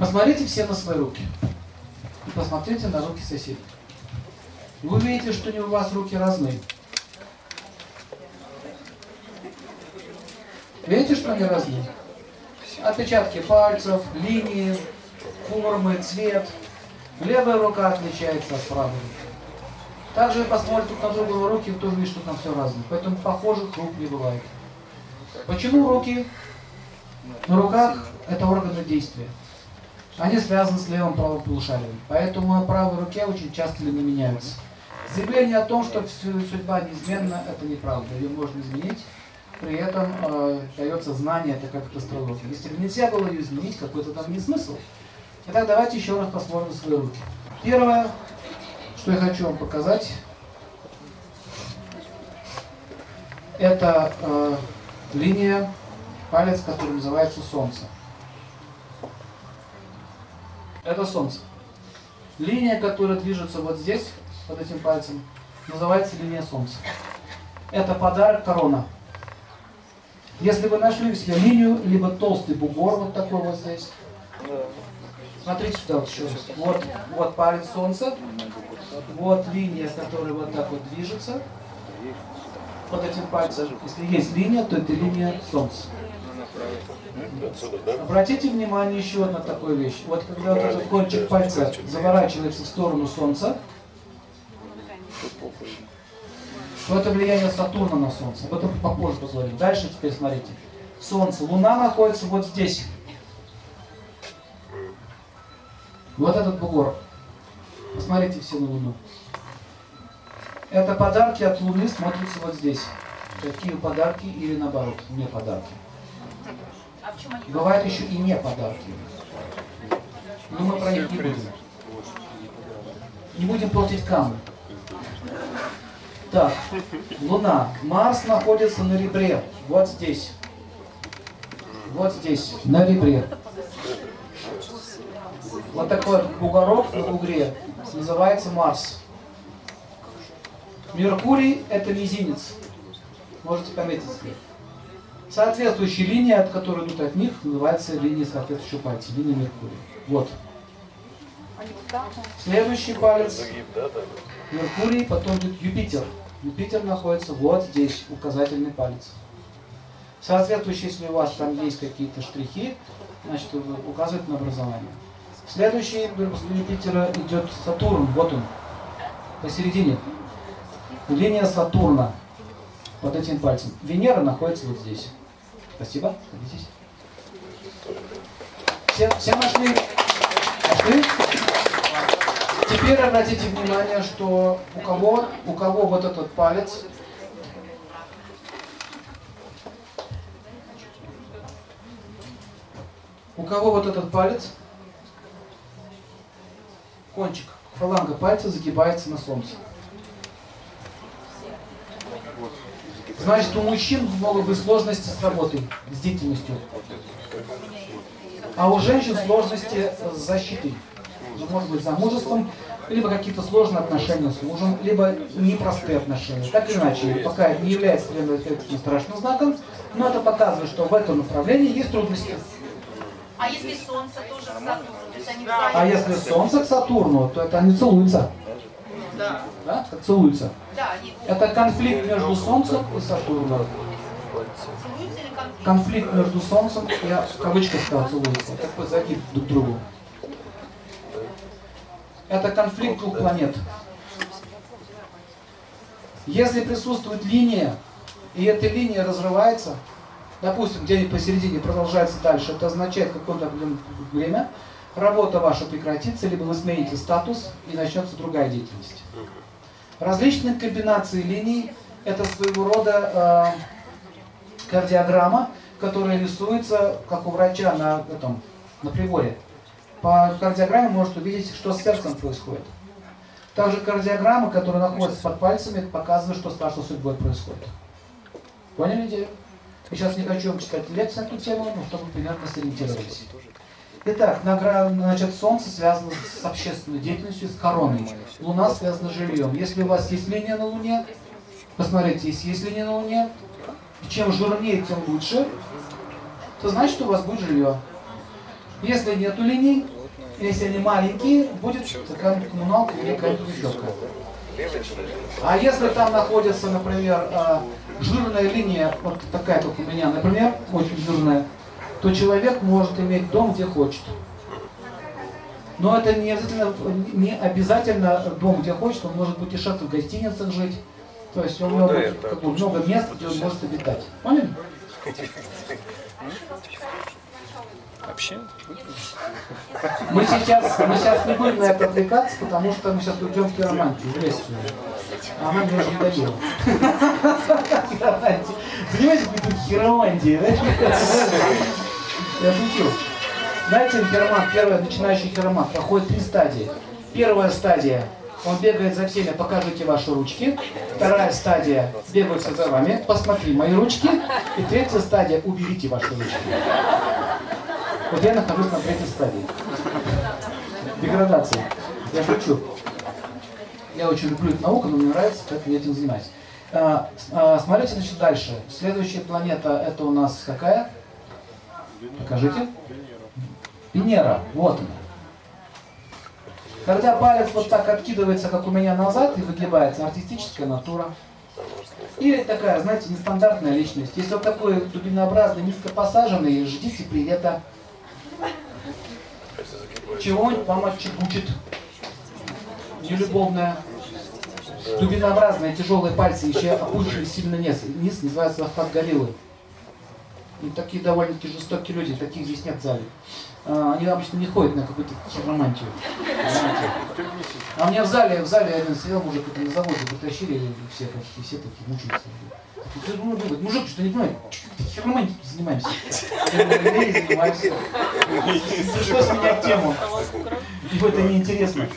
Посмотрите все на свои руки. И посмотрите на руки соседей. Вы увидите, что у вас руки разные. Видите, что они разные? Отпечатки пальцев, линии, формы, цвет. Левая рука отличается от правой. Также посмотрите на друга руки, тоже видите, что там все разное. Поэтому похожих рук не бывает. Почему руки? На руках это органы действия. Они связаны с левым правым полушарием. Поэтому на правой руке очень часто лины меняются. Заявление о том, что судьба неизменна, это неправда. Ее можно изменить. При этом э, дается знание, это как астрология. Если бы нельзя было ее изменить, какой-то там не смысл. Итак, давайте еще раз посмотрим свои руки. Первое, что я хочу вам показать, это э, линия, палец, который называется Солнце. Это Солнце. Линия, которая движется вот здесь, под этим пальцем, называется линия Солнца. Это подарок корона. Если вы нашли у себя линию, либо толстый бугор вот такой вот здесь, смотрите сюда вот еще раз. Вот, вот палец Солнца, вот линия, которая вот так вот движется под этим пальцем. Если есть линия, то это линия Солнца. Обратите внимание еще на такую вещь. Вот когда вот этот кончик пальца заворачивается в сторону Солнца, то это влияние Сатурна на Солнце. Об этом попозже поговорим. Дальше теперь смотрите. Солнце. Луна находится вот здесь. Вот этот бугор. Посмотрите все на Луну. Это подарки от Луны смотрятся вот здесь. Какие подарки или наоборот, не подарки. Бывают еще и не подарки. Но мы про них не будем. Не будем портить камни. Так, Луна. Марс находится на ребре. Вот здесь. Вот здесь, на ребре. Вот такой бугорок на бугре называется Марс. Меркурий – это мизинец. Можете пометить себе. Соответствующая линия, от которой идут от них, называется линия соответствующего пальца, линия Меркурия. Вот. Следующий палец Меркурий, потом идет Юпитер. Юпитер находится вот здесь, указательный палец. Соответствующий, если у вас там есть какие-то штрихи, значит, указывает на образование. Следующий после Юпитера идет Сатурн, вот он, посередине. Линия Сатурна под этим пальцем. Венера находится вот здесь. Спасибо. Все, все нашли? Нашли? Теперь обратите внимание, что у кого, у кого вот этот палец у кого вот этот палец, кончик фаланга пальца загибается на солнце. Значит, у мужчин могут быть сложности с работой, с деятельностью. А у женщин сложности с защитой. Ну, может быть, замужеством, либо какие-то сложные отношения с мужем, либо непростые отношения. Так или иначе, пока это не является таким страшным знаком, но это показывает, что в этом направлении есть трудности. А если Солнце тоже к Сатурну? То есть они а если Солнце к Сатурну, то это они целуются. Да. Да? Целуются. Это конфликт между Солнцем и Сатурном. Конфликт между Солнцем, я в кавычках сказал, целуются. Такой загиб друг другу. Это конфликт двух планет. Если присутствует линия, и эта линия разрывается, допустим, где-нибудь посередине продолжается дальше, это означает какое-то время, работа ваша прекратится, либо вы смените статус и начнется другая деятельность. Различные комбинации линий – это своего рода э, кардиограмма, которая рисуется, как у врача на, этом, на приборе. По кардиограмме может увидеть, что с сердцем происходит. Также кардиограмма, которая находится под пальцами, показывает, что с вашей судьбой происходит. Поняли идею? Я сейчас не хочу вам читать лекцию на эту тему, но чтобы примерно сориентировались. Итак, значит, Солнце связано с общественной деятельностью, с короной. Луна связана с жильем. Если у вас есть линия на Луне, посмотрите, если есть линия на Луне, чем жирнее, тем лучше, то значит, у вас будет жилье. Если нету линий, если они маленькие, будет такая коммуналка или какая-то щетка. А если там находится, например, э, жирная линия, вот такая, как у меня, например, очень жирная, то человек может иметь дом, где хочет. Но это не обязательно, не обязательно дом, где хочет, он может и в гостиницах жить. То есть у него ну, будет как бы, много мест, где он может обитать. Поняли? Вообще? Мы сейчас, мы сейчас не будем на это отвлекаться, потому что мы сейчас уйдем в хиромантию, в лекцию. А она мне уже надоела. Занимайтесь какой-то хиромантией, да? Я шутил. Знаете, хиромант, первый начинающий хиромант, проходит три стадии. Первая стадия он бегает за всеми, покажите ваши ручки. Вторая стадия, бегают за вами, посмотри мои ручки. И третья стадия, уберите ваши ручки. Вот я нахожусь на третьей стадии. Деградация. Я шучу. Я очень люблю эту науку, но мне нравится, поэтому я этим занимаюсь. А, а, смотрите, значит, дальше. Следующая планета, это у нас какая? Покажите. Венера. Вот она. Когда палец вот так откидывается, как у меня назад, и выгибается, артистическая натура. Или такая, знаете, нестандартная личность. Если вот такой дубинообразный, низко посаженный, ждите привета. Чего-нибудь вам отчебучит. Нелюбовная. Дубинообразные тяжелые пальцы, еще опущены сильно вниз, вниз называется охват гориллы. И такие довольно-таки жестокие люди, таких здесь нет в зале. А, они обычно не ходят на какую-то хиромантию. А у меня в зале, в зале один сидел мужик, это на заводе притащили, все, и все такие мучаются. Мужик, что не понимает, хиромантией занимаемся. Я. Что с меня тему? Это неинтересно.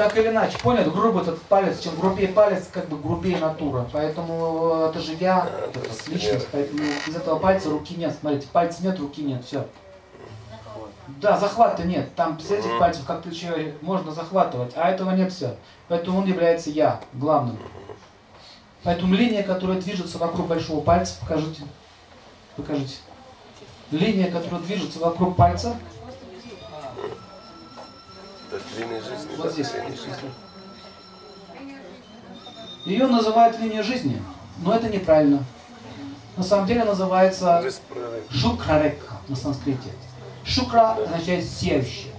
Так или иначе, понял, грубый этот палец, чем грубее палец, как бы грубее натура. Поэтому это же я, это личность, поэтому из этого пальца руки нет. Смотрите, пальца нет, руки нет, все. Да, захвата нет. Там с этих пальцев, как ты человек, можно захватывать, а этого нет все. Поэтому он является я, главным. Поэтому линия, которая движется вокруг большого пальца, покажите. Покажите. Линия, которая движется вокруг пальца. Вот здесь. Ее называют линия жизни, но это неправильно. На самом деле называется шукрарека на санскрите. Шукра означает сияющий.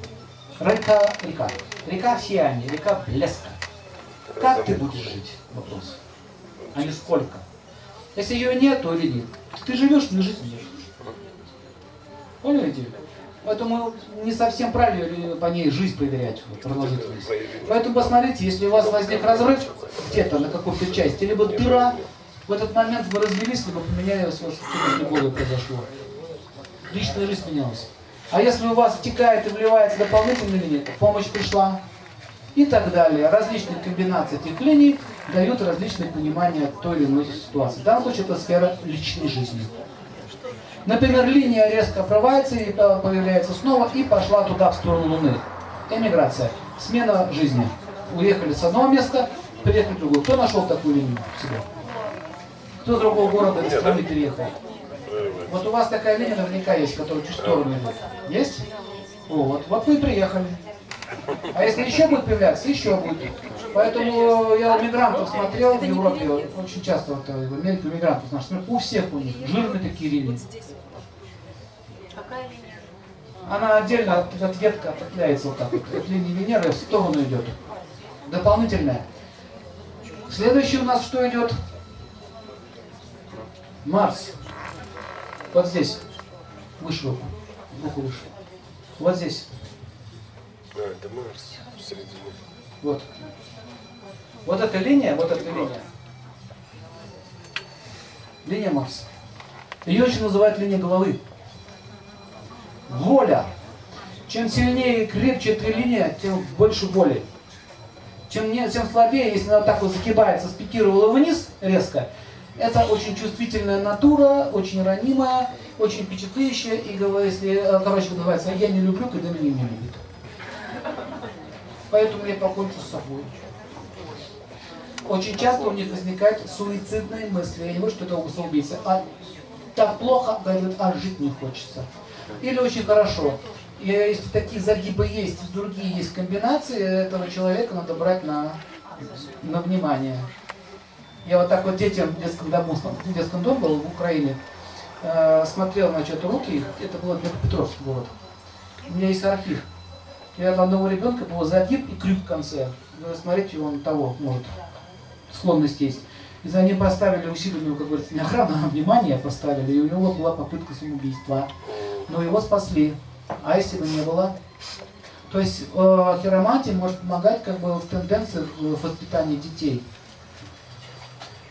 Река – река. Река сияния, река блеска. Как ты будешь жить? Вопрос. А не сколько. Если ее нету или нет, ты живешь, но жизнь нет. Поняли Поэтому не совсем правильно по ней жизнь проверять, вот, продолжительность. Поэтому посмотрите, если у вас возник разрыв где-то на какой-то части, либо дыра, в этот момент вы развелись, либо поменялись, у вас что-то произошло. Личная жизнь менялась. А если у вас втекает и вливается дополнительная линия, помощь пришла и так далее. Различные комбинации этих линий дают различные понимания той или иной ситуации. В данном случае это сфера личной жизни. Например, линия резко обрывается и появляется снова и пошла туда, в сторону Луны. Эмиграция. Смена жизни. Уехали с одного места, переехали в другое. Кто нашел такую линию себе? Кто с другого города или страны переехал? Вот у вас такая линия наверняка есть, которая чуть в сторону идет. Есть? О, вот, вот вы и приехали. А если еще будет появляться, еще будет. Поэтому я у мигрантов смотрел в Европе, очень часто вот, в Америке у мигрантов наших, у всех у них жирные такие линии. Какая линия? Она отдельно от, от ветка ответляется вот так вот. От линии Венеры в сторону идет. Дополнительная. Следующий у нас что идет? Марс. Вот здесь. Выше руку. Руку выше. Вот здесь. А, это Марс в середине. Вот. Вот эта линия, вот эта линия. Линия Марса. Ее еще называют линия головы. Воля. Чем сильнее и крепче эта линия, тем больше воли. Чем, не, тем слабее, если она так вот загибается, спикировала вниз резко, это очень чувствительная натура, очень ранимая, очень впечатляющая. И если, э, короче, называется, я не люблю, когда меня не любят. Поэтому я покончу с собой. Очень часто у них возникают суицидные мысли. Я не говорю, что это самоубийца. А так плохо, говорят, а жить не хочется. Или очень хорошо. И если такие загибы есть, другие есть комбинации, этого человека надо брать на, на внимание. Я вот так вот детям в детском дому, в детском доме был в Украине, э, смотрел, значит, руки, это было Днепропетровский город. У меня есть архив. И у одного ребенка был загиб и крюк в конце. Вы смотрите, он того, может, склонность есть. И за ним поставили усиленную, как говорится, не охрану, а внимание поставили, и у него была попытка самоубийства. Но его спасли. А если бы не было? То есть э, хиромантия может помогать как бы в тенденциях в воспитании детей.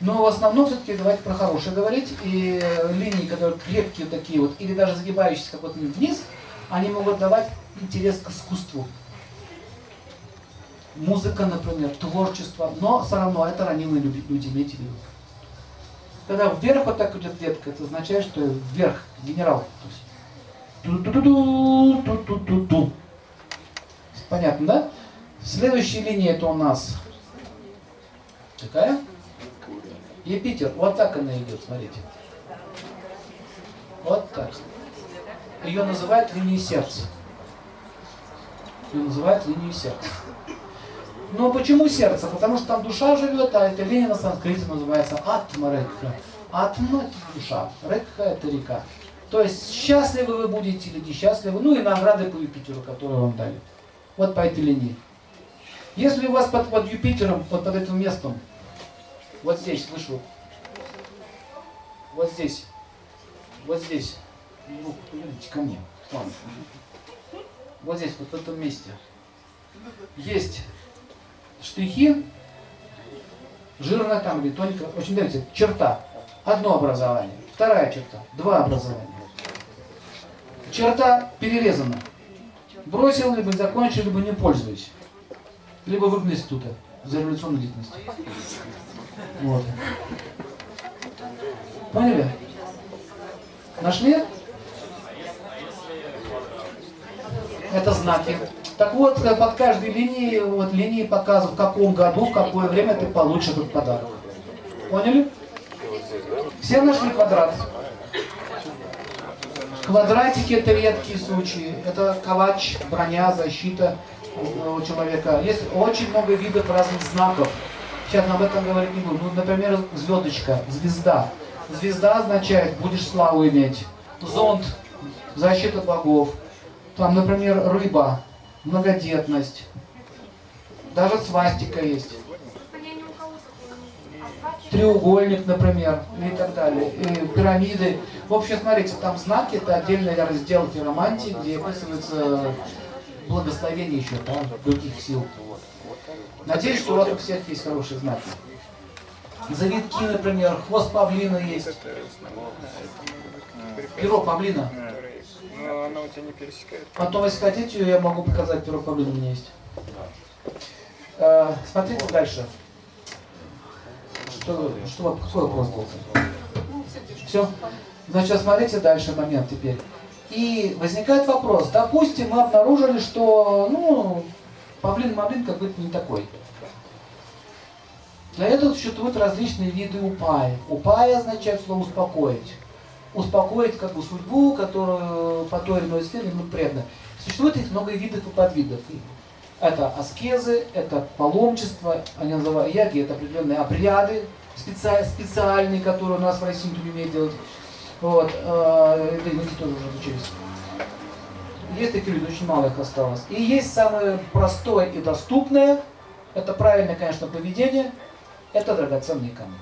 Но в основном все-таки давайте про хорошее говорить. И линии, которые крепкие такие вот, или даже загибающиеся как вот вниз, они могут давать интерес к искусству. Музыка, например, творчество. Но все равно это ранимые люди, имейте в виду. Когда вверх вот так идет ветка, это означает, что вверх, генерал. Ту-ту-ту-ту, ту-ту-ту-ту. Понятно, да? Следующая линия это у нас какая? Юпитер. Вот так она идет, смотрите. Вот так. Ее называют линией сердца. Ее называют линией сердца. Но почему сердце? Потому что там душа живет, а эта линия на санскрите называется Атма Рекха. Атма – душа, Рекха – это река. То есть счастливы вы будете или несчастливы, ну и награды по Юпитеру, которые вам дали. Вот по этой линии. Если у вас под, под Юпитером, вот под этим местом, вот здесь, слышу, вот здесь, вот здесь, ну, ко мне, ладно. Вот здесь, вот в этом месте, есть штрихи, жирная там или тоненькая, очень нравится, черта, одно образование, вторая черта, два образования. Черта перерезана. Бросил, либо закончил, либо не пользуюсь. Либо выгнали института за революционную деятельность. Вот. Поняли? Нашли? Это знаки. Так вот, под каждой линией, вот линии показывают, в каком году, в какое время ты получишь этот подарок. Поняли? Все нашли квадрат. Квадратики это редкие случаи. Это калач, броня, защита у человека. Есть очень много видов разных знаков. Сейчас об этом говорить не буду. Ну, например, звездочка, звезда. Звезда означает, будешь славу иметь. Зонт, защита богов. Там, например, рыба, многодетность. Даже свастика есть. Треугольник, например, и так далее. И пирамиды. В общем, смотрите, там знаки, это отдельный раздел фиромантии, где описывается благословение еще, да, других сил. Надеюсь, что у вас у всех есть хорошие знаки. Завитки, например, хвост павлина есть. Перо павлина. Но она у тебя не пересекает. Потом, если хотите, я могу показать, перо павлина у меня есть. Э, смотрите дальше. Что, что, какой вопрос был? Все? Значит, смотрите дальше момент теперь. И возникает вопрос. Допустим, мы обнаружили, что, ну, павлин-мавлин как бы не такой. Для этого существуют различные виды упаи. Упая означает слово успокоить. Успокоить как бы судьбу, которую по той или иной сфере мы преданы. Существует их много видов и подвидов. Это аскезы, это паломничество, они называют яги, это определенные обряды специ, специальные, которые у нас в России не умеет делать. Вот, э, да и тоже уже изучились. Есть такие люди, очень мало их осталось. И есть самое простое и доступное, это правильное, конечно, поведение, это драгоценные камни.